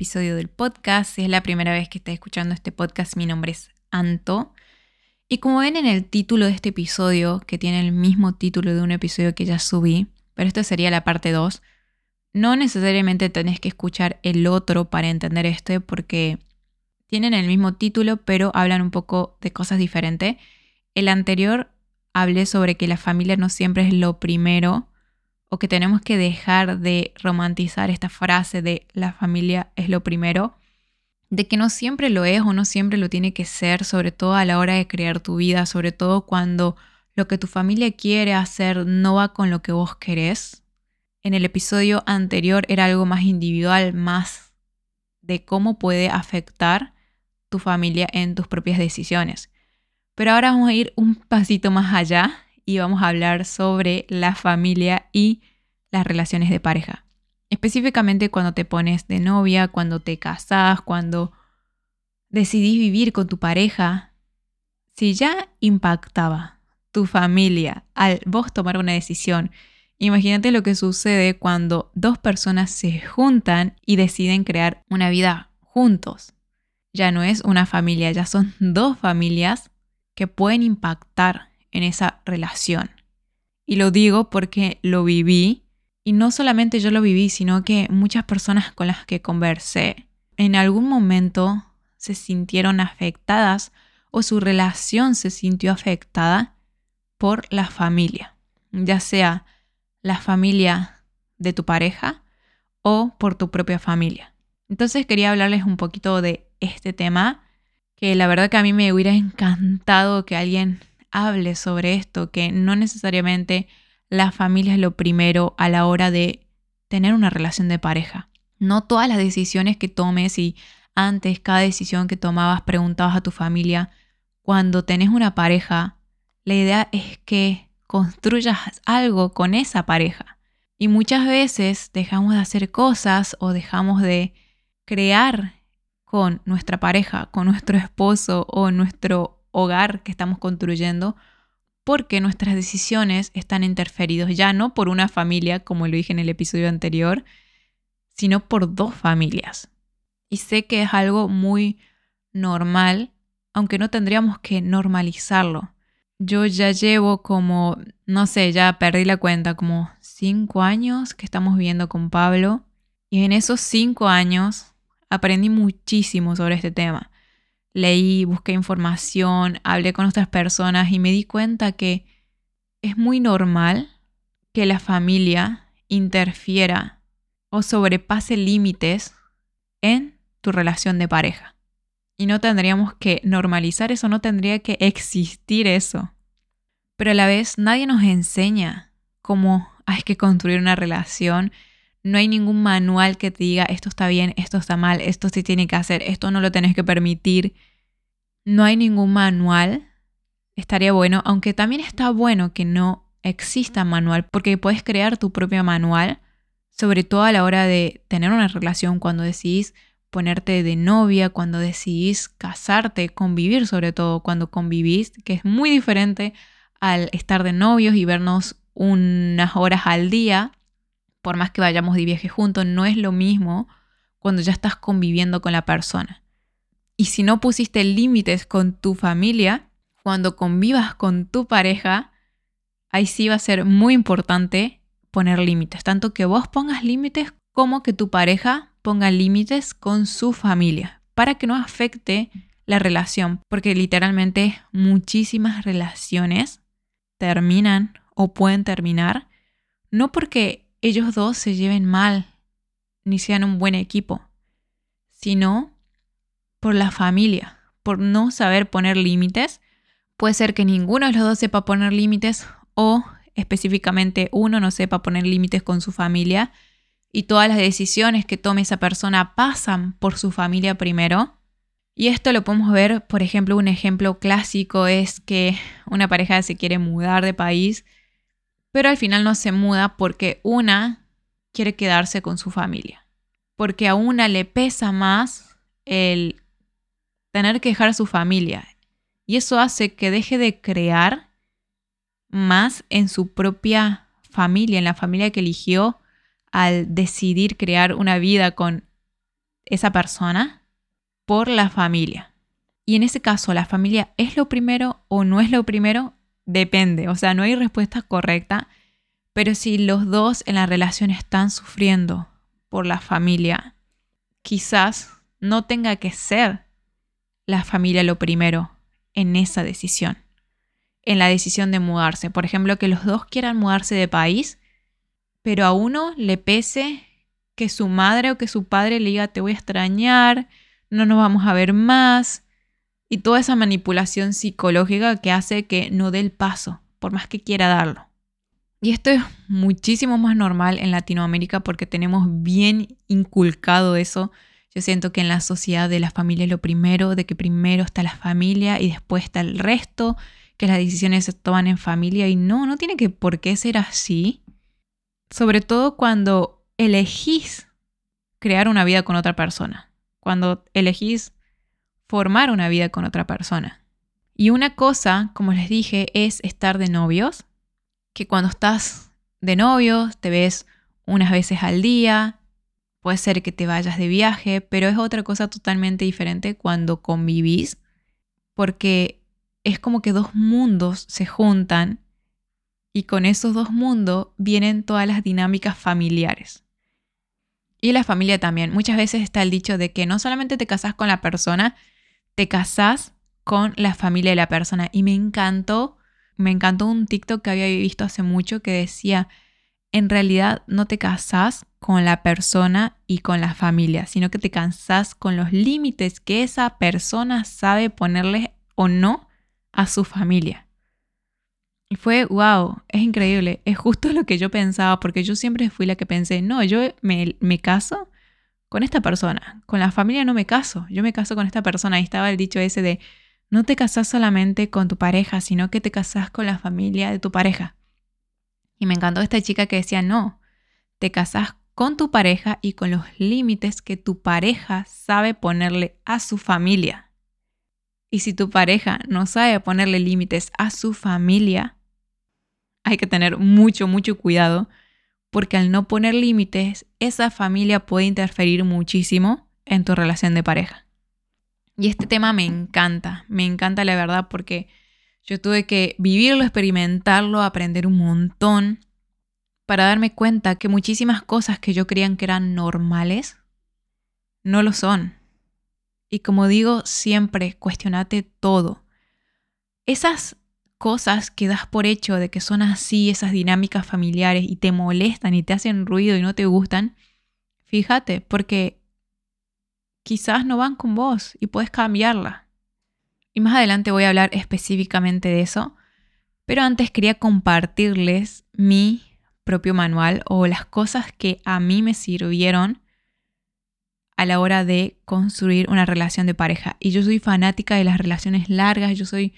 episodio del podcast. Si es la primera vez que estás escuchando este podcast, mi nombre es Anto. Y como ven en el título de este episodio, que tiene el mismo título de un episodio que ya subí, pero esto sería la parte 2, no necesariamente tenés que escuchar el otro para entender este porque tienen el mismo título, pero hablan un poco de cosas diferentes. El anterior hablé sobre que la familia no siempre es lo primero o que tenemos que dejar de romantizar esta frase de la familia es lo primero, de que no siempre lo es o no siempre lo tiene que ser, sobre todo a la hora de crear tu vida, sobre todo cuando lo que tu familia quiere hacer no va con lo que vos querés. En el episodio anterior era algo más individual, más de cómo puede afectar tu familia en tus propias decisiones. Pero ahora vamos a ir un pasito más allá y vamos a hablar sobre la familia y las relaciones de pareja. Específicamente cuando te pones de novia, cuando te casas, cuando decidís vivir con tu pareja. Si ya impactaba tu familia al vos tomar una decisión, imagínate lo que sucede cuando dos personas se juntan y deciden crear una vida juntos. Ya no es una familia, ya son dos familias que pueden impactar en esa relación. Y lo digo porque lo viví y no solamente yo lo viví, sino que muchas personas con las que conversé en algún momento se sintieron afectadas o su relación se sintió afectada por la familia, ya sea la familia de tu pareja o por tu propia familia. Entonces quería hablarles un poquito de este tema, que la verdad que a mí me hubiera encantado que alguien hable sobre esto, que no necesariamente la familia es lo primero a la hora de tener una relación de pareja. No todas las decisiones que tomes y antes cada decisión que tomabas preguntabas a tu familia, cuando tenés una pareja, la idea es que construyas algo con esa pareja. Y muchas veces dejamos de hacer cosas o dejamos de crear con nuestra pareja, con nuestro esposo o nuestro hogar que estamos construyendo, porque nuestras decisiones están interferidos ya no por una familia, como lo dije en el episodio anterior, sino por dos familias. Y sé que es algo muy normal, aunque no tendríamos que normalizarlo. Yo ya llevo como, no sé, ya perdí la cuenta, como cinco años que estamos viviendo con Pablo. Y en esos cinco años aprendí muchísimo sobre este tema leí, busqué información, hablé con otras personas y me di cuenta que es muy normal que la familia interfiera o sobrepase límites en tu relación de pareja. Y no tendríamos que normalizar eso, no tendría que existir eso. Pero a la vez nadie nos enseña cómo hay que construir una relación. No hay ningún manual que te diga esto está bien, esto está mal, esto sí tiene que hacer, esto no lo tenés que permitir. No hay ningún manual. Estaría bueno, aunque también está bueno que no exista manual, porque puedes crear tu propio manual, sobre todo a la hora de tener una relación, cuando decidís ponerte de novia, cuando decidís casarte, convivir sobre todo, cuando convivís, que es muy diferente al estar de novios y vernos unas horas al día, por más que vayamos de viaje juntos, no es lo mismo cuando ya estás conviviendo con la persona. Y si no pusiste límites con tu familia, cuando convivas con tu pareja, ahí sí va a ser muy importante poner límites, tanto que vos pongas límites como que tu pareja ponga límites con su familia, para que no afecte la relación, porque literalmente muchísimas relaciones terminan o pueden terminar no porque ellos dos se lleven mal ni sean un buen equipo, sino por la familia, por no saber poner límites. Puede ser que ninguno de los dos sepa poner límites o específicamente uno no sepa poner límites con su familia y todas las decisiones que tome esa persona pasan por su familia primero. Y esto lo podemos ver, por ejemplo, un ejemplo clásico es que una pareja se quiere mudar de país, pero al final no se muda porque una quiere quedarse con su familia, porque a una le pesa más el tener que dejar a su familia. Y eso hace que deje de crear más en su propia familia, en la familia que eligió al decidir crear una vida con esa persona por la familia. Y en ese caso, ¿la familia es lo primero o no es lo primero? Depende, o sea, no hay respuesta correcta, pero si los dos en la relación están sufriendo por la familia, quizás no tenga que ser la familia lo primero en esa decisión, en la decisión de mudarse. Por ejemplo, que los dos quieran mudarse de país, pero a uno le pese que su madre o que su padre le diga te voy a extrañar, no nos vamos a ver más, y toda esa manipulación psicológica que hace que no dé el paso, por más que quiera darlo. Y esto es muchísimo más normal en Latinoamérica porque tenemos bien inculcado eso. Yo siento que en la sociedad de la familia lo primero, de que primero está la familia y después está el resto, que las decisiones se toman en familia y no, no tiene que por qué ser así. Sobre todo cuando elegís crear una vida con otra persona, cuando elegís formar una vida con otra persona. Y una cosa, como les dije, es estar de novios que cuando estás de novio te ves unas veces al día, puede ser que te vayas de viaje, pero es otra cosa totalmente diferente cuando convivís, porque es como que dos mundos se juntan y con esos dos mundos vienen todas las dinámicas familiares. Y la familia también. Muchas veces está el dicho de que no solamente te casas con la persona, te casas con la familia de la persona. Y me encantó me encantó un TikTok que había visto hace mucho que decía, en realidad no te casas con la persona y con la familia, sino que te casas con los límites que esa persona sabe ponerle o no a su familia. Y fue, wow, es increíble, es justo lo que yo pensaba, porque yo siempre fui la que pensé, no, yo me, me caso con esta persona, con la familia no me caso, yo me caso con esta persona. Ahí estaba el dicho ese de, no te casas solamente con tu pareja, sino que te casas con la familia de tu pareja. Y me encantó esta chica que decía, no, te casas con tu pareja y con los límites que tu pareja sabe ponerle a su familia. Y si tu pareja no sabe ponerle límites a su familia, hay que tener mucho, mucho cuidado, porque al no poner límites, esa familia puede interferir muchísimo en tu relación de pareja. Y este tema me encanta, me encanta la verdad porque yo tuve que vivirlo, experimentarlo, aprender un montón para darme cuenta que muchísimas cosas que yo creía que eran normales no lo son. Y como digo, siempre cuestionate todo. Esas cosas que das por hecho de que son así, esas dinámicas familiares y te molestan y te hacen ruido y no te gustan, fíjate, porque quizás no van con vos y puedes cambiarla. Y más adelante voy a hablar específicamente de eso, pero antes quería compartirles mi propio manual o las cosas que a mí me sirvieron a la hora de construir una relación de pareja. Y yo soy fanática de las relaciones largas, yo soy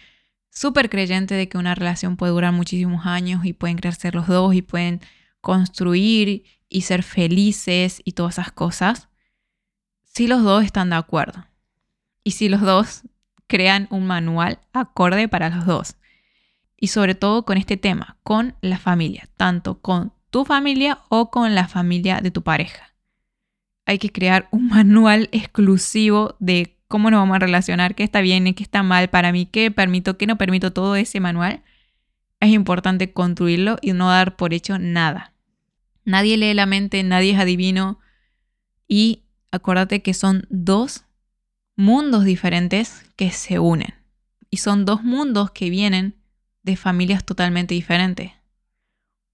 súper creyente de que una relación puede durar muchísimos años y pueden crecer los dos y pueden construir y ser felices y todas esas cosas si los dos están de acuerdo y si los dos crean un manual acorde para los dos. Y sobre todo con este tema, con la familia, tanto con tu familia o con la familia de tu pareja. Hay que crear un manual exclusivo de cómo nos vamos a relacionar, qué está bien qué está mal para mí, qué permito, qué no permito, todo ese manual. Es importante construirlo y no dar por hecho nada. Nadie lee la mente, nadie es adivino y acuérdate que son dos mundos diferentes que se unen. Y son dos mundos que vienen de familias totalmente diferentes,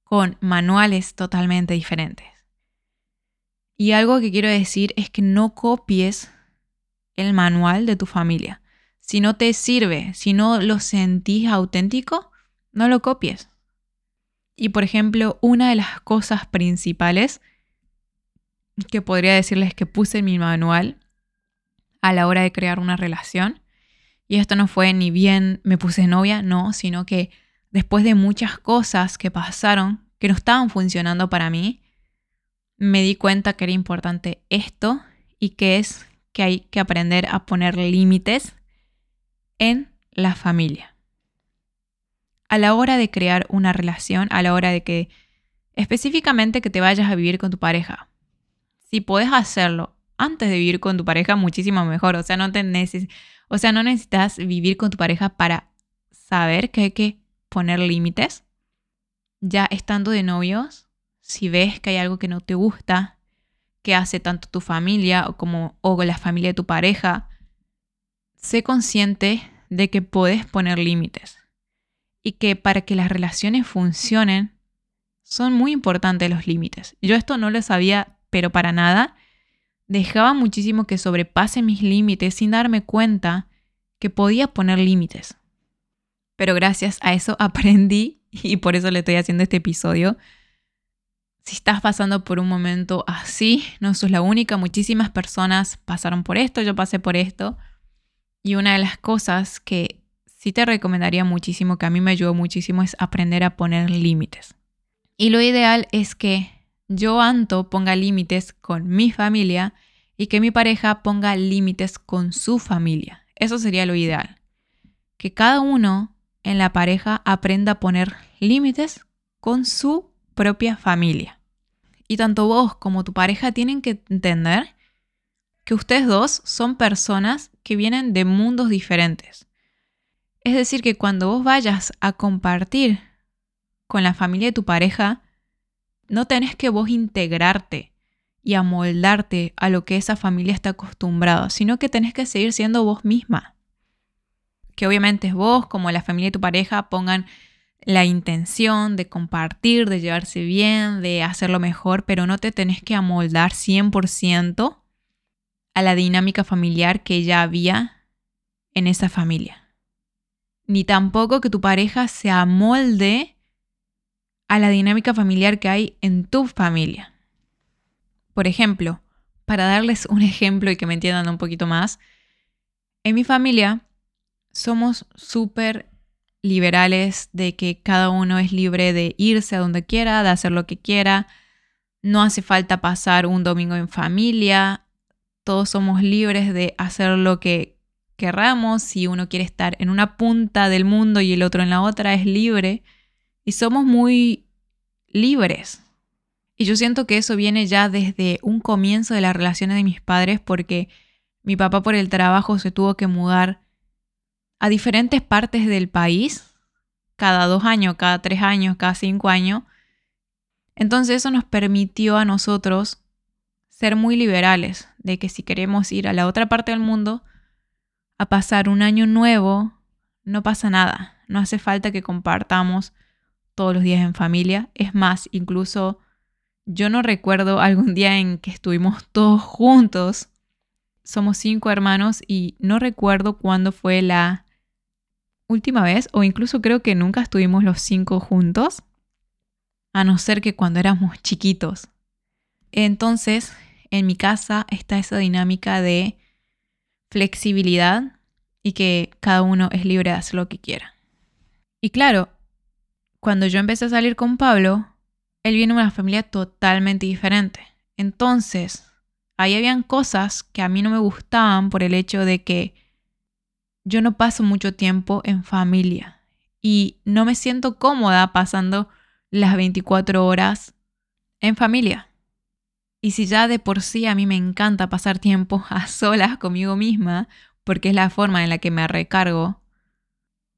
con manuales totalmente diferentes. Y algo que quiero decir es que no copies el manual de tu familia. Si no te sirve, si no lo sentís auténtico, no lo copies. Y por ejemplo, una de las cosas principales que podría decirles que puse en mi manual a la hora de crear una relación. Y esto no fue ni bien me puse novia, no, sino que después de muchas cosas que pasaron que no estaban funcionando para mí, me di cuenta que era importante esto y que es que hay que aprender a poner límites en la familia. A la hora de crear una relación, a la hora de que específicamente que te vayas a vivir con tu pareja, si puedes hacerlo antes de vivir con tu pareja muchísimo mejor. O sea, no te o sea, no necesitas vivir con tu pareja para saber que hay que poner límites. Ya estando de novios, si ves que hay algo que no te gusta, que hace tanto tu familia o como o la familia de tu pareja, sé consciente de que puedes poner límites y que para que las relaciones funcionen son muy importantes los límites. Yo esto no lo sabía, pero para nada. Dejaba muchísimo que sobrepase mis límites sin darme cuenta que podía poner límites. Pero gracias a eso aprendí y por eso le estoy haciendo este episodio. Si estás pasando por un momento así, no sos la única, muchísimas personas pasaron por esto, yo pasé por esto. Y una de las cosas que sí te recomendaría muchísimo, que a mí me ayudó muchísimo, es aprender a poner límites. Y lo ideal es que yo, Anto, ponga límites con mi familia y que mi pareja ponga límites con su familia. Eso sería lo ideal. Que cada uno en la pareja aprenda a poner límites con su propia familia. Y tanto vos como tu pareja tienen que entender que ustedes dos son personas que vienen de mundos diferentes. Es decir, que cuando vos vayas a compartir con la familia de tu pareja, no tenés que vos integrarte y amoldarte a lo que esa familia está acostumbrada, sino que tenés que seguir siendo vos misma. Que obviamente es vos, como la familia de tu pareja, pongan la intención de compartir, de llevarse bien, de hacerlo mejor, pero no te tenés que amoldar 100% a la dinámica familiar que ya había en esa familia. Ni tampoco que tu pareja se amolde a la dinámica familiar que hay en tu familia. Por ejemplo, para darles un ejemplo y que me entiendan un poquito más, en mi familia somos súper liberales de que cada uno es libre de irse a donde quiera, de hacer lo que quiera. No hace falta pasar un domingo en familia. Todos somos libres de hacer lo que querramos. Si uno quiere estar en una punta del mundo y el otro en la otra, es libre y somos muy libres. Y yo siento que eso viene ya desde un comienzo de las relaciones de mis padres porque mi papá por el trabajo se tuvo que mudar a diferentes partes del país, cada dos años, cada tres años, cada cinco años. Entonces eso nos permitió a nosotros ser muy liberales, de que si queremos ir a la otra parte del mundo a pasar un año nuevo, no pasa nada, no hace falta que compartamos todos los días en familia. Es más, incluso yo no recuerdo algún día en que estuvimos todos juntos. Somos cinco hermanos y no recuerdo cuándo fue la última vez, o incluso creo que nunca estuvimos los cinco juntos, a no ser que cuando éramos chiquitos. Entonces, en mi casa está esa dinámica de flexibilidad y que cada uno es libre de hacer lo que quiera. Y claro, cuando yo empecé a salir con Pablo, él viene de una familia totalmente diferente. Entonces, ahí habían cosas que a mí no me gustaban por el hecho de que yo no paso mucho tiempo en familia y no me siento cómoda pasando las 24 horas en familia. Y si ya de por sí a mí me encanta pasar tiempo a solas conmigo misma, porque es la forma en la que me recargo,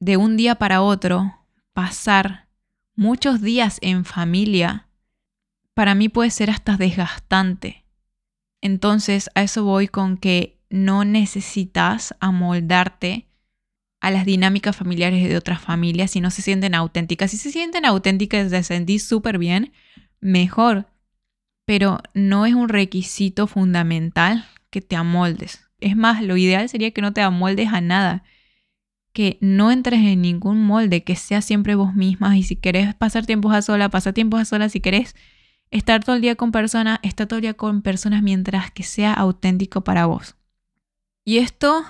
de un día para otro pasar muchos días en familia, para mí puede ser hasta desgastante. Entonces a eso voy con que no necesitas amoldarte a las dinámicas familiares de otras familias si no se sienten auténticas. Si se sienten auténticas, se sentís súper bien, mejor. Pero no es un requisito fundamental que te amoldes. Es más, lo ideal sería que no te amoldes a nada que no entres en ningún molde, que seas siempre vos misma y si querés pasar tiempos a sola, pasa tiempos a sola, si querés estar todo el día con personas, está todo el día con personas mientras que sea auténtico para vos. Y esto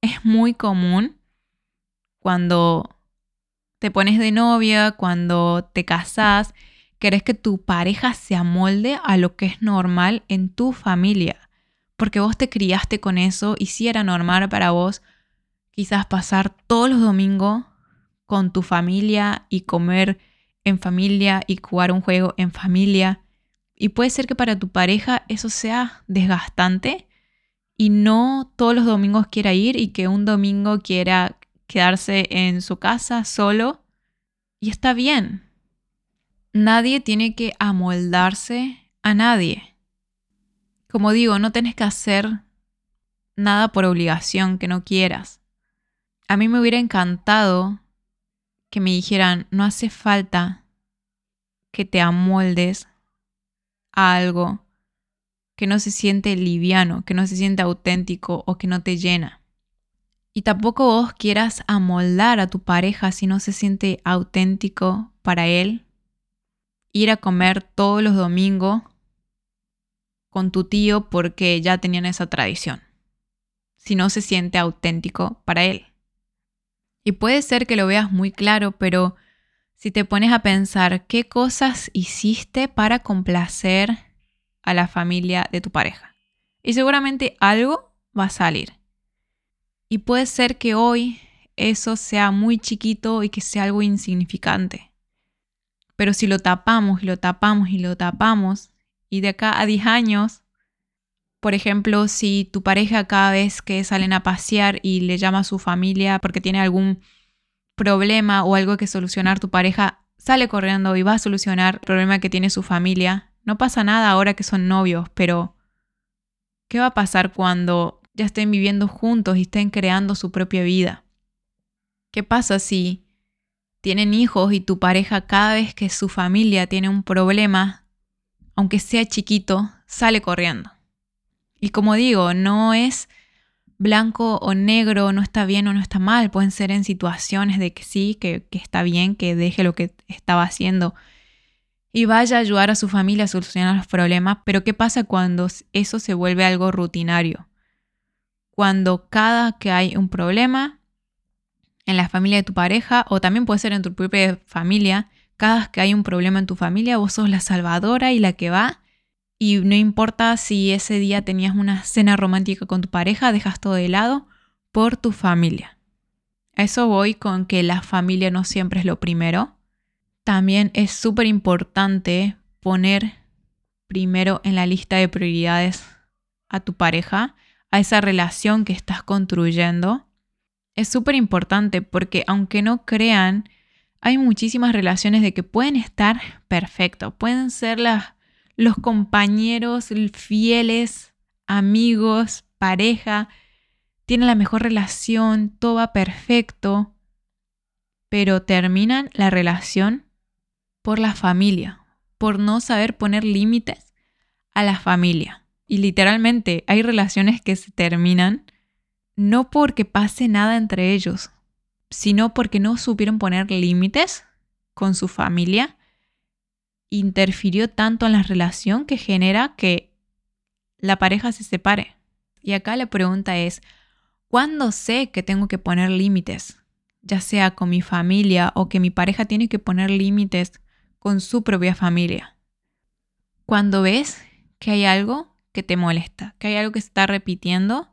es muy común cuando te pones de novia, cuando te casás, querés que tu pareja se amolde a lo que es normal en tu familia, porque vos te criaste con eso y si era normal para vos, quizás pasar todos los domingos con tu familia y comer en familia y jugar un juego en familia. Y puede ser que para tu pareja eso sea desgastante y no todos los domingos quiera ir y que un domingo quiera quedarse en su casa solo. Y está bien. Nadie tiene que amoldarse a nadie. Como digo, no tienes que hacer nada por obligación que no quieras. A mí me hubiera encantado que me dijeran, no hace falta que te amoldes a algo que no se siente liviano, que no se siente auténtico o que no te llena. Y tampoco vos quieras amoldar a tu pareja si no se siente auténtico para él. Ir a comer todos los domingos con tu tío porque ya tenían esa tradición. Si no se siente auténtico para él. Y puede ser que lo veas muy claro, pero si te pones a pensar qué cosas hiciste para complacer a la familia de tu pareja. Y seguramente algo va a salir. Y puede ser que hoy eso sea muy chiquito y que sea algo insignificante. Pero si lo tapamos y lo tapamos y lo tapamos, y de acá a 10 años, por ejemplo, si tu pareja cada vez que salen a pasear y le llama a su familia porque tiene algún problema o algo que solucionar, tu pareja sale corriendo y va a solucionar el problema que tiene su familia, no pasa nada ahora que son novios, pero ¿qué va a pasar cuando ya estén viviendo juntos y estén creando su propia vida? ¿Qué pasa si tienen hijos y tu pareja cada vez que su familia tiene un problema, aunque sea chiquito, sale corriendo? Y como digo, no es blanco o negro, no está bien o no está mal, pueden ser en situaciones de que sí, que, está bien, que deje lo que estaba haciendo y vaya a ayudar a su familia a solucionar los problemas, pero ¿qué pasa cuando eso se vuelve algo rutinario? Cuando cada que hay un problema en la familia de tu pareja, o también puede ser en tu propia familia, cada que hay un problema en tu familia, vos sos la salvadora y la que va, y no importa si ese día tenías una cena romántica con tu pareja, dejas todo de lado por tu familia. A eso voy con que la familia no siempre es lo primero también es súper importante poner primero en la lista de prioridades a tu pareja, a esa relación que estás construyendo. Es súper importante porque aunque no crean, hay muchísimas relaciones de que pueden estar perfectos, pueden ser las, los compañeros fieles, amigos, pareja, tienen la mejor relación, todo va perfecto, pero terminan la relación por la familia, por no saber poner límites a la familia. Y literalmente hay relaciones que se terminan no porque pase nada entre ellos, sino porque no supieron poner límites con su familia. Interfirió tanto en la relación que genera que la pareja se separe. Y acá la pregunta es, ¿cuándo sé que tengo que poner límites? Ya sea con mi familia o que mi pareja tiene que poner límites con su propia familia. Cuando ves que hay algo que te molesta, que hay algo que se está repitiendo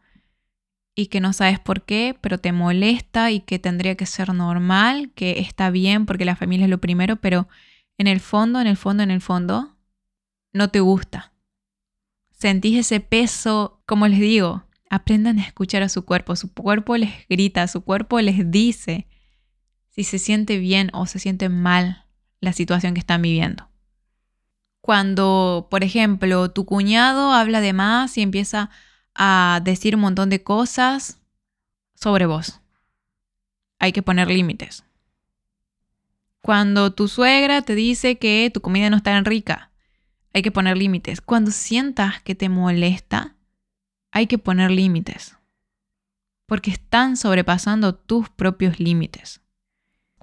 y que no sabes por qué, pero te molesta y que tendría que ser normal, que está bien porque la familia es lo primero, pero en el fondo, en el fondo, en el fondo, no te gusta. Sentís ese peso, como les digo, aprendan a escuchar a su cuerpo. Su cuerpo les grita, su cuerpo les dice si se siente bien o se siente mal la situación que están viviendo. Cuando, por ejemplo, tu cuñado habla de más y empieza a decir un montón de cosas sobre vos. Hay que poner límites. Cuando tu suegra te dice que tu comida no está tan rica, hay que poner límites. Cuando sientas que te molesta, hay que poner límites. Porque están sobrepasando tus propios límites.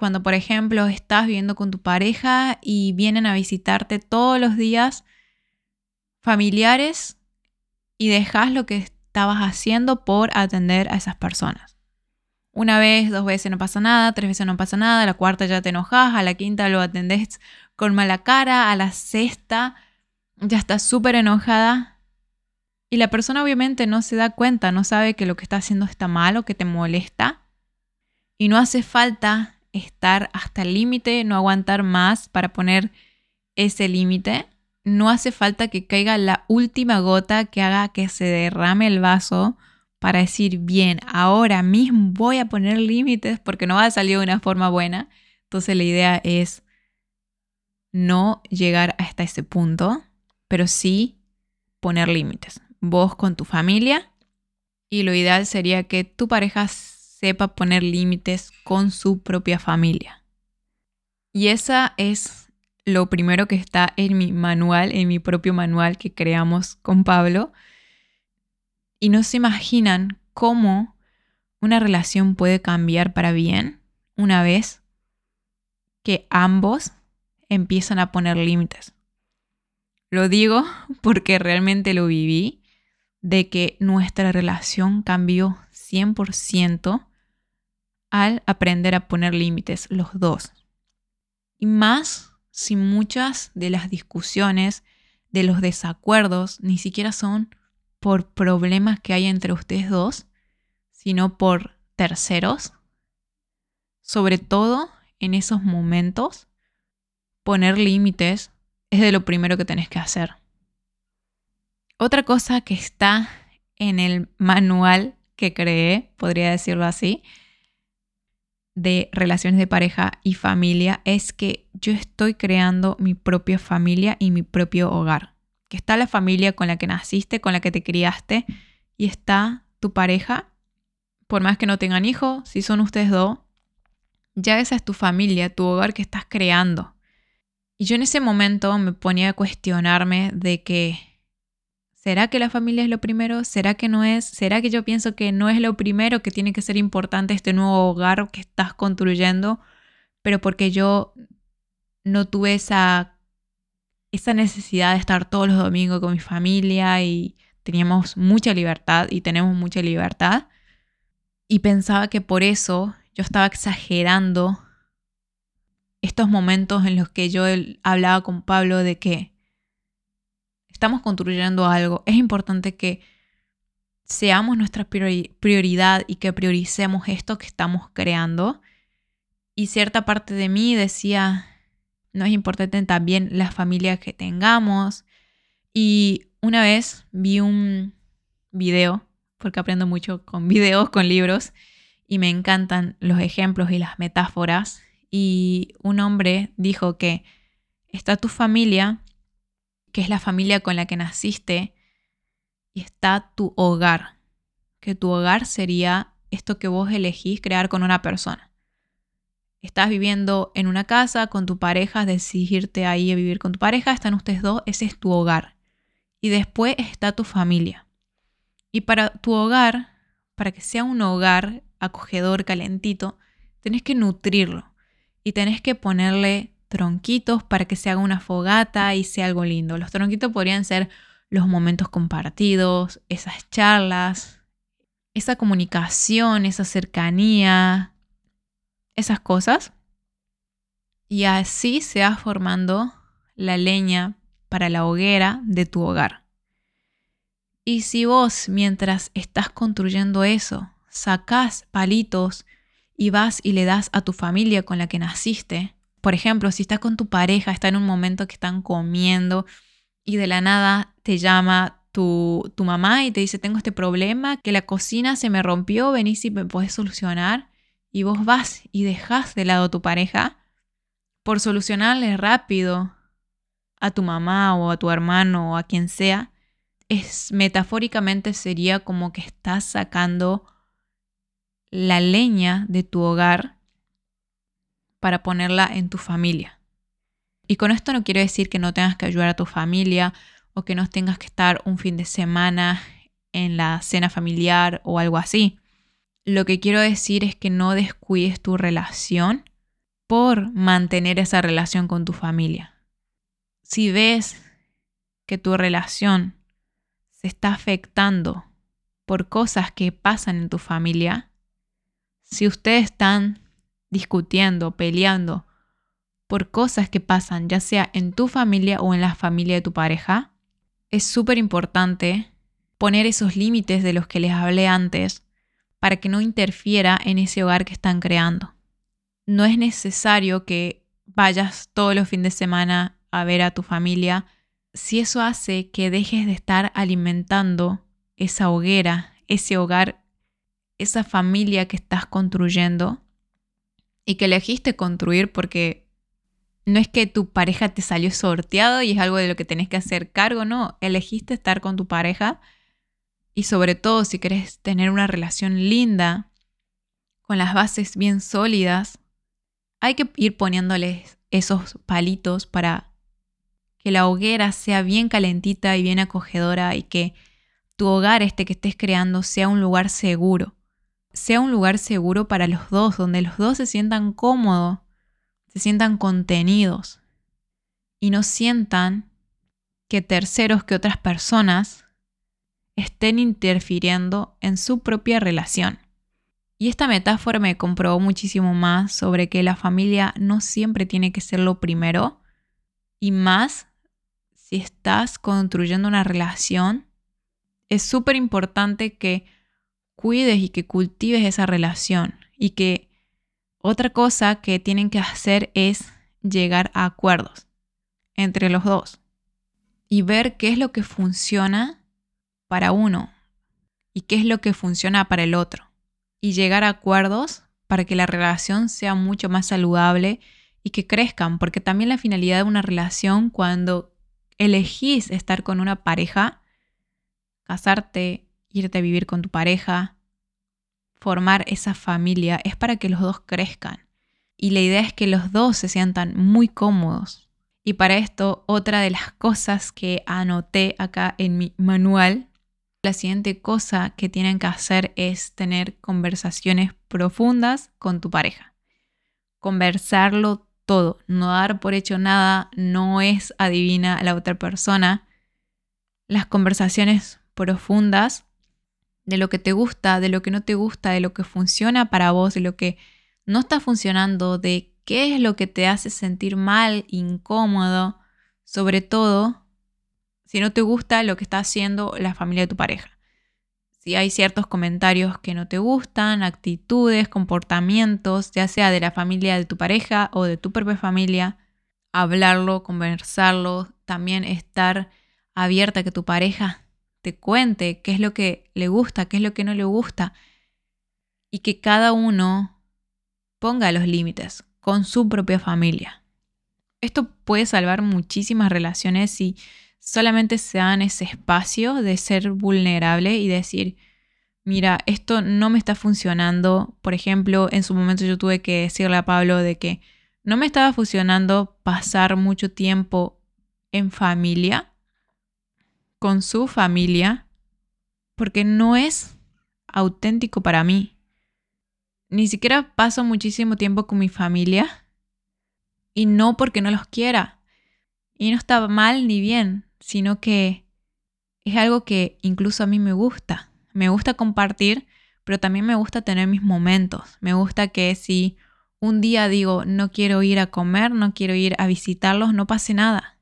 Cuando, por ejemplo, estás viviendo con tu pareja y vienen a visitarte todos los días familiares y dejas lo que estabas haciendo por atender a esas personas. Una vez, dos veces no pasa nada, tres veces no pasa nada, a la cuarta ya te enojas, a la quinta lo atendés con mala cara, a la sexta ya estás súper enojada. Y la persona obviamente no se da cuenta, no sabe que lo que está haciendo está mal o que te molesta. Y no hace falta estar hasta el límite, no aguantar más para poner ese límite, no hace falta que caiga la última gota que haga que se derrame el vaso para decir, bien, ahora mismo voy a poner límites porque no va a salir de una forma buena. Entonces la idea es no llegar hasta ese punto, pero sí poner límites. Vos con tu familia y lo ideal sería que tu pareja sepa poner límites con su propia familia. Y esa es lo primero que está en mi manual, en mi propio manual que creamos con Pablo. Y no se imaginan cómo una relación puede cambiar para bien una vez que ambos empiezan a poner límites. Lo digo porque realmente lo viví, de que nuestra relación cambió 100% al aprender a poner límites los dos. Y más si muchas de las discusiones, de los desacuerdos, ni siquiera son por problemas que hay entre ustedes dos, sino por terceros. Sobre todo en esos momentos poner límites es de lo primero que tenés que hacer. Otra cosa que está en el manual que creé, podría decirlo así, de relaciones de pareja y familia es que yo estoy creando mi propia familia y mi propio hogar. Que está la familia con la que naciste, con la que te criaste, y está tu pareja, por más que no tengan hijos, si son ustedes dos, ya esa es tu familia, tu hogar que estás creando. Y yo en ese momento me ponía a cuestionarme de que, ¿será que la familia es lo primero? ¿Será que no es? ¿Será que yo pienso que no es lo primero que tiene que ser importante este nuevo hogar que estás construyendo? Pero porque yo no tuve esa, esa necesidad de estar todos los domingos con mi familia y teníamos mucha libertad y tenemos mucha libertad. Y pensaba que por eso yo estaba exagerando estos momentos en los que yo hablaba con Pablo de que estamos construyendo algo, es importante que seamos nuestra prioridad y que prioricemos esto que estamos creando. Y cierta parte de mí decía, no es importante también la familia que tengamos. Y una vez vi un video, porque aprendo mucho con videos, con libros, y me encantan los ejemplos y las metáforas y un hombre dijo que está tu familia, que es la familia con la que naciste, y está tu hogar, que tu hogar sería esto que vos elegís crear con una persona. Estás viviendo en una casa con tu pareja, decidís irte ahí a vivir con tu pareja, están ustedes dos, ese es tu hogar. Y después está tu familia. Y para tu hogar, para que sea un hogar acogedor, calentito, tenés que nutrirlo y tenés que ponerle tronquitos para que se haga una fogata y sea algo lindo. Los tronquitos podrían ser los momentos compartidos, esas charlas, esa comunicación, esa cercanía, esas cosas. Y así se va formando la leña para la hoguera de tu hogar. Y si vos, mientras estás construyendo eso, sacás palitos y vas y le das a tu familia con la que naciste. Por ejemplo, si estás con tu pareja, está en un momento que están comiendo y de la nada te llama tu, tu mamá y te dice, tengo este problema, que la cocina se me rompió, venís y me puedes solucionar. Y vos vas y dejas de lado a tu pareja por solucionarle rápido a tu mamá o a tu hermano o a quien sea, es metafóricamente sería como que estás sacando la leña de tu hogar para ponerla en tu familia. Y con esto no quiero decir que no tengas que ayudar a tu familia o que no tengas que estar un fin de semana en la cena familiar o algo así. Lo que quiero decir es que no descuides tu relación por mantener esa relación con tu familia. Si ves que tu relación se está afectando por cosas que pasan en tu familia, si ustedes están discutiendo, peleando por cosas que pasan, ya sea en tu familia o en la familia de tu pareja, es súper importante poner esos límites de los que les hablé antes para que no interfiera en ese hogar que están creando. No es necesario que vayas todos los fines de semana a ver a tu familia si eso hace que dejes de estar alimentando esa hoguera, ese hogar, esa familia que estás construyendo y que elegiste construir porque no es que tu pareja te salió sorteado y es algo de lo que tenés que hacer cargo, no, elegiste estar con tu pareja y sobre todo si querés tener una relación linda, con las bases bien sólidas, hay que ir poniéndoles esos palitos para que la hoguera sea bien calentita y bien acogedora y que tu hogar, este que estés creando, sea un lugar seguro. Sea un lugar seguro para los dos, donde los dos se sientan cómodos, se sientan contenidos y no sientan que terceros, que otras personas estén interfiriendo en su propia relación. Y esta metáfora me comprobó muchísimo más sobre que la familia no siempre tiene que ser lo primero y más si estás construyendo una relación, es súper importante que cuides y que cultives esa relación. Y que otra cosa que tienen que hacer es llegar a acuerdos entre los dos y ver qué es lo que funciona para uno y qué es lo que funciona para el otro. Y llegar a acuerdos para que la relación sea mucho más saludable y que crezcan, porque también la finalidad de una relación cuando elegís estar con una pareja, casarte, irte a vivir con tu pareja, formar esa familia, es para que los dos crezcan. Y la idea es que los dos se sientan muy cómodos. Y para esto, otra de las cosas que anoté acá en mi manual la siguiente cosa que tienen que hacer es tener conversaciones profundas con tu pareja. Conversarlo todo, no dar por hecho nada, no es adivina a la otra persona. Las conversaciones profundas de lo que te gusta, de lo que no te gusta, de lo que funciona para vos, de lo que no está funcionando, de qué es lo que te hace sentir mal, incómodo, sobre todo si no te gusta lo que está haciendo la familia de tu pareja. Si hay ciertos comentarios que no te gustan, actitudes, comportamientos, ya sea de la familia de tu pareja o de tu propia familia, hablarlo, conversarlo, también estar abierta a que tu pareja te cuente qué es lo que le gusta, qué es lo que no le gusta y que cada uno ponga los límites con su propia familia. Esto puede salvar muchísimas relaciones si solamente se dan ese espacio de ser vulnerable y decir, mira, esto no me está funcionando. Por ejemplo, en su momento yo tuve que decirle a Pablo de que no me estaba funcionando pasar mucho tiempo en familia, con su familia, porque no es auténtico para mí. Ni siquiera paso muchísimo tiempo con mi familia y no porque no los quiera. Y no está mal ni bien, sino que es algo que incluso a mí me gusta. Me gusta compartir, pero también me gusta tener mis momentos. Me gusta que si un día digo no quiero ir a comer, no quiero ir a visitarlos, no pase nada.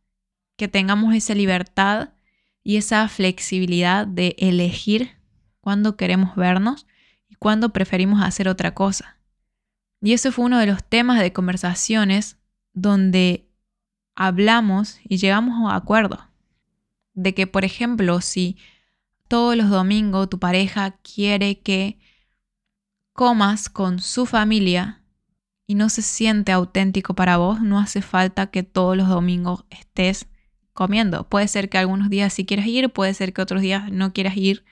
Que tengamos esa libertad y esa flexibilidad de elegir cuándo queremos vernos y cuándo preferimos hacer otra cosa. Y ese fue uno de los temas de conversaciones donde hablamos y llegamos a acuerdos de que, por ejemplo, si todos los domingos tu pareja quiere que comas con su familia y no se siente auténtico para vos, no hace falta que todos los domingos estés Puede ser que algunos días sí quieras ir, puede ser que otros días no quieras ir.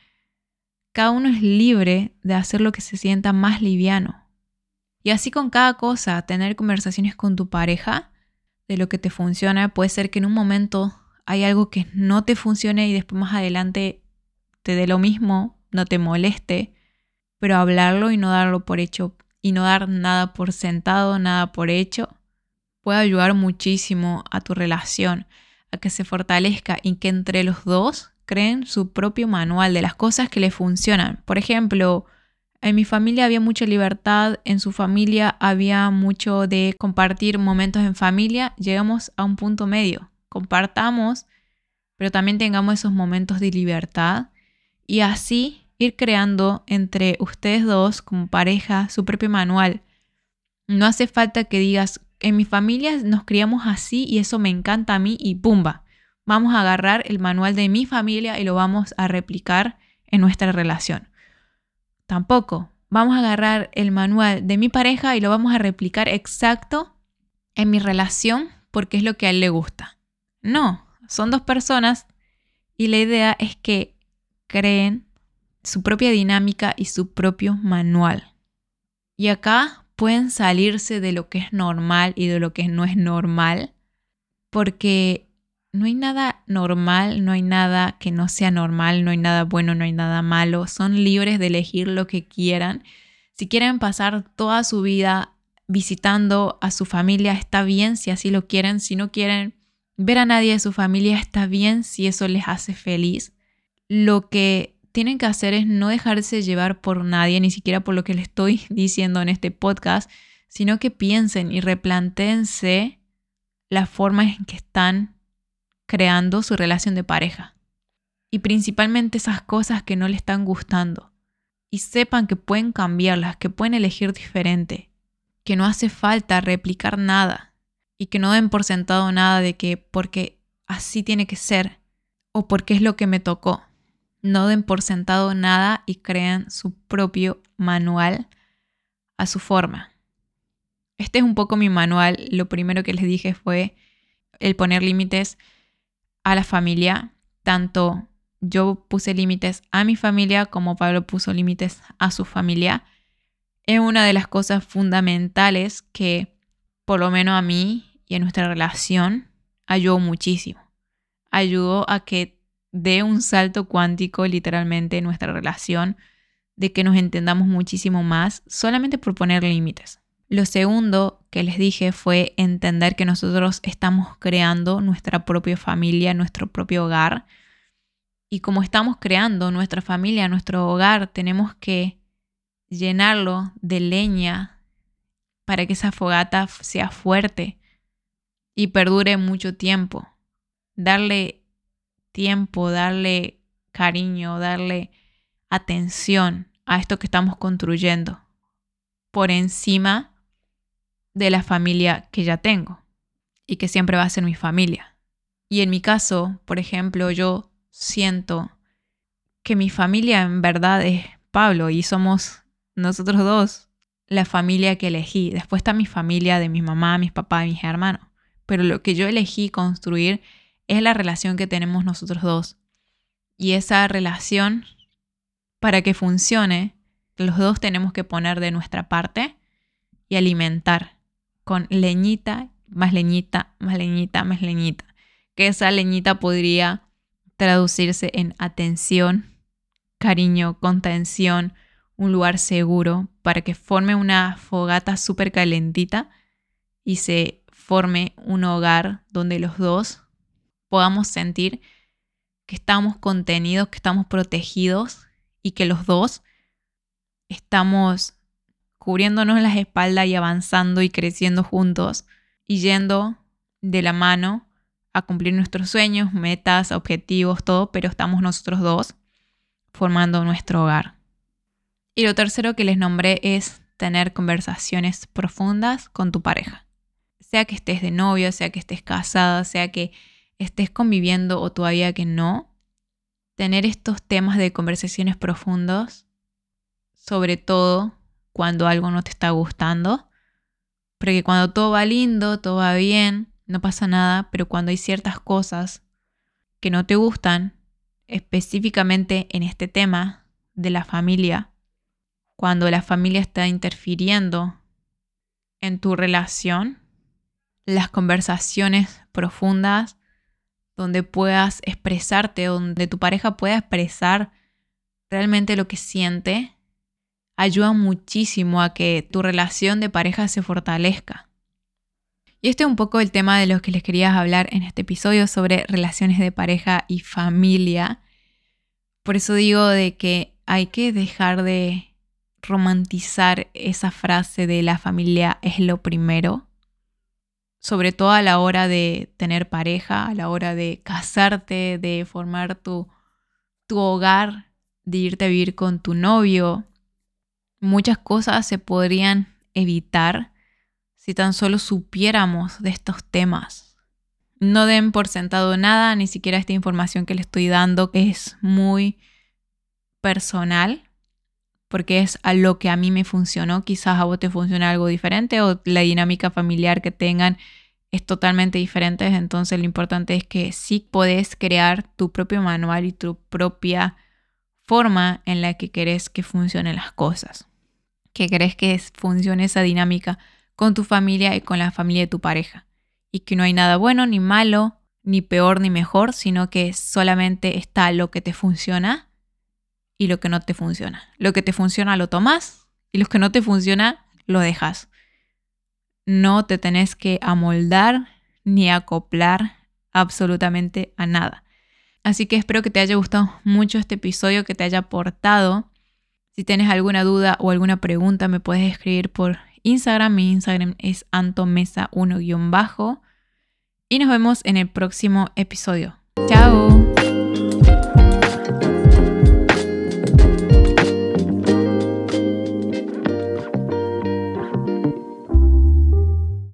Cada uno es libre de hacer lo que se sienta más liviano. Y así con cada cosa, tener conversaciones con tu pareja de lo que te funciona. Puede ser que en un momento hay algo que no te funcione y después más adelante te dé lo mismo, no te moleste, pero hablarlo y no darlo por hecho y no dar nada por sentado, nada por hecho, puede ayudar muchísimo a tu relación, a que se fortalezca y que entre los dos creen su propio manual de las cosas que le funcionan. Por ejemplo, en mi familia había mucha libertad, en su familia había mucho de compartir momentos en familia, llegamos a un punto medio compartamos, pero también tengamos esos momentos de libertad y así ir creando entre ustedes dos como pareja su propio manual. No hace falta que digas, en mi familia nos criamos así y eso me encanta a mí y pumba, vamos a agarrar el manual de mi familia y lo vamos a replicar en nuestra relación. Tampoco. Vamos a agarrar el manual de mi pareja y lo vamos a replicar exacto en mi relación porque es lo que a él le gusta. No, son dos personas y la idea es que creen su propia dinámica y su propio manual. Y acá pueden salirse de lo que es normal y de lo que no es normal, porque no hay nada normal, no hay nada que no sea normal, no hay nada bueno, no hay nada malo. Son libres de elegir lo que quieran. Si quieren pasar toda su vida visitando a su familia, está bien si así lo quieren. Si no quieren ver a nadie de su familia, está bien si eso les hace feliz. Lo que tienen que hacer es no dejarse llevar por nadie, ni siquiera por lo que les estoy diciendo en este podcast, sino que piensen y replantense la forma en que están creando su relación de pareja. Y principalmente esas cosas que no le están gustando. Y sepan que pueden cambiarlas, que pueden elegir diferente, que no hace falta replicar nada y que no den por sentado nada de que porque así tiene que ser o porque es lo que me tocó. No den por sentado nada y crean su propio manual a su forma. Este es un poco mi manual. Lo primero que les dije fue el poner límites a la familia, tanto yo puse límites a mi familia como Pablo puso límites a su familia. Es una de las cosas fundamentales que, por lo menos a mí y a nuestra relación, ayudó muchísimo. Ayudó a que dé un salto cuántico literalmente en nuestra relación, de que nos entendamos muchísimo más solamente por poner límites. Lo segundo que les dije fue entender que nosotros estamos creando nuestra propia familia, nuestro propio hogar. Y como estamos creando nuestra familia, nuestro hogar, tenemos que llenarlo de leña para que esa fogata sea fuerte y perdure mucho tiempo. Darle tiempo, darle cariño, darle atención a esto que estamos construyendo por encima de la familia que ya tengo y que siempre va a ser mi familia. Y en mi caso, por ejemplo, yo siento que mi familia en verdad es Pablo y somos nosotros dos la familia que elegí. Después está mi familia de mi mamá, mis papás y mis hermanos. Pero lo que yo elegí construir es la relación que tenemos nosotros dos. Y esa relación, para que funcione, los dos tenemos que poner de nuestra parte y alimentar con leñita, más leñita, más leñita, más leñita. Que esa leñita podría traducirse en atención, cariño, contención, un lugar seguro para que forme una fogata súper calentita y se forme un hogar donde los dos podamos sentir que estamos contenidos, que estamos protegidos y que los dos estamos cubriéndonos las espaldas y avanzando y creciendo juntos y yendo de la mano a cumplir nuestros sueños, metas, objetivos, todo, pero estamos nosotros dos formando nuestro hogar. Y lo tercero que les nombré es tener conversaciones profundas con tu pareja. Sea que estés de novio, sea que estés casada, sea que estés conviviendo o todavía que no, tener estos temas de conversaciones profundos, sobre todo cuando algo no te está gustando. Porque cuando todo va lindo, todo va bien, no pasa nada, pero cuando hay ciertas cosas que no te gustan, específicamente en este tema de la familia, cuando la familia está interfiriendo en tu relación, las conversaciones profundas donde puedas expresarte, donde tu pareja pueda expresar realmente lo que siente, ayuda muchísimo a que tu relación de pareja se fortalezca. Y este es un poco el tema de lo que les quería hablar en este episodio sobre relaciones de pareja y familia. Por eso digo de que hay que dejar de romantizar esa frase de la familia es lo primero, sobre todo a la hora de tener pareja, a la hora de casarte, de formar tu, tu hogar, de irte a vivir con tu novio, Muchas cosas se podrían evitar si tan solo supiéramos de estos temas. No den por sentado nada, ni siquiera esta información que les estoy dando, que es muy personal, porque es a lo que a mí me funcionó. Quizás a vos te funcione algo diferente o la dinámica familiar que tengan es totalmente diferente. Entonces lo importante es que sí podés crear tu propio manual y tu propia forma en la que querés que funcionen las cosas. Que querés que funcione esa dinámica con tu familia y con la familia de tu pareja. Y que no hay nada bueno ni malo, ni peor ni mejor, sino que solamente está lo que te funciona y lo que no te funciona. Lo que te funciona lo tomas y lo que no te funciona lo dejas. No te tenés que amoldar ni acoplar absolutamente a nada. Así que espero que te haya gustado mucho este episodio, que te haya aportado. Si tienes alguna duda o alguna pregunta, me puedes escribir por Instagram. Mi Instagram es antomesa1-. Y nos vemos en el próximo episodio. ¡Chao!